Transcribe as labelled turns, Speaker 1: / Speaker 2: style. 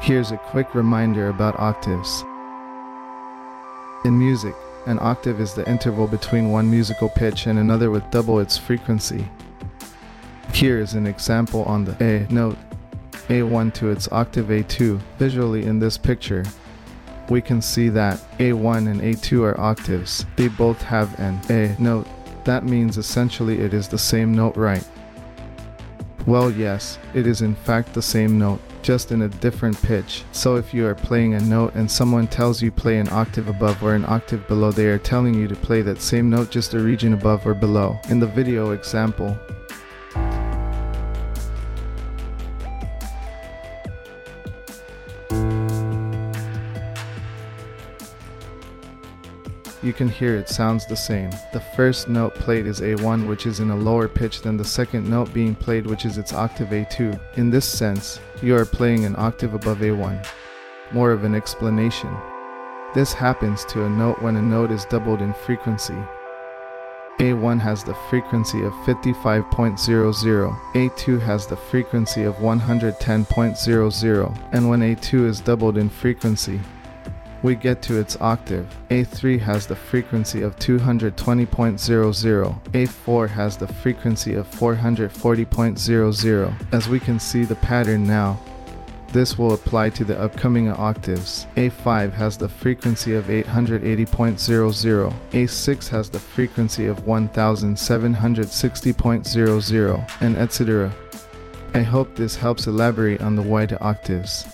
Speaker 1: Here's a quick reminder about octaves. In music, an octave is the interval between one musical pitch and another with double its frequency. Here is an example on the A note, A1 to its octave A2. Visually in this picture, we can see that A1 and A2 are octaves. They both have an A note. That means essentially it is the same note, right? Well, yes, it is in fact the same note just in a different pitch. So if you are playing a note and someone tells you play an octave above or an octave below, they are telling you to play that same note just a region above or below. In the video example, you can hear it sounds the same. The first note played is A1 which is in a lower pitch than the second note being played which is its octave A2. In this sense, you are playing an octave above A1. More of an explanation. This happens to a note when a note is doubled in frequency. A1 has the frequency of 55.00, A2 has the frequency of 110.00, and when A2 is doubled in frequency, we get to its octave. A3 has the frequency of 220.00. A4 has the frequency of 440.00. As we can see the pattern now, this will apply to the upcoming octaves. A5 has the frequency of 880.00. A6 has the frequency of 1760.00 and etc. I hope this helps elaborate on the wide octaves.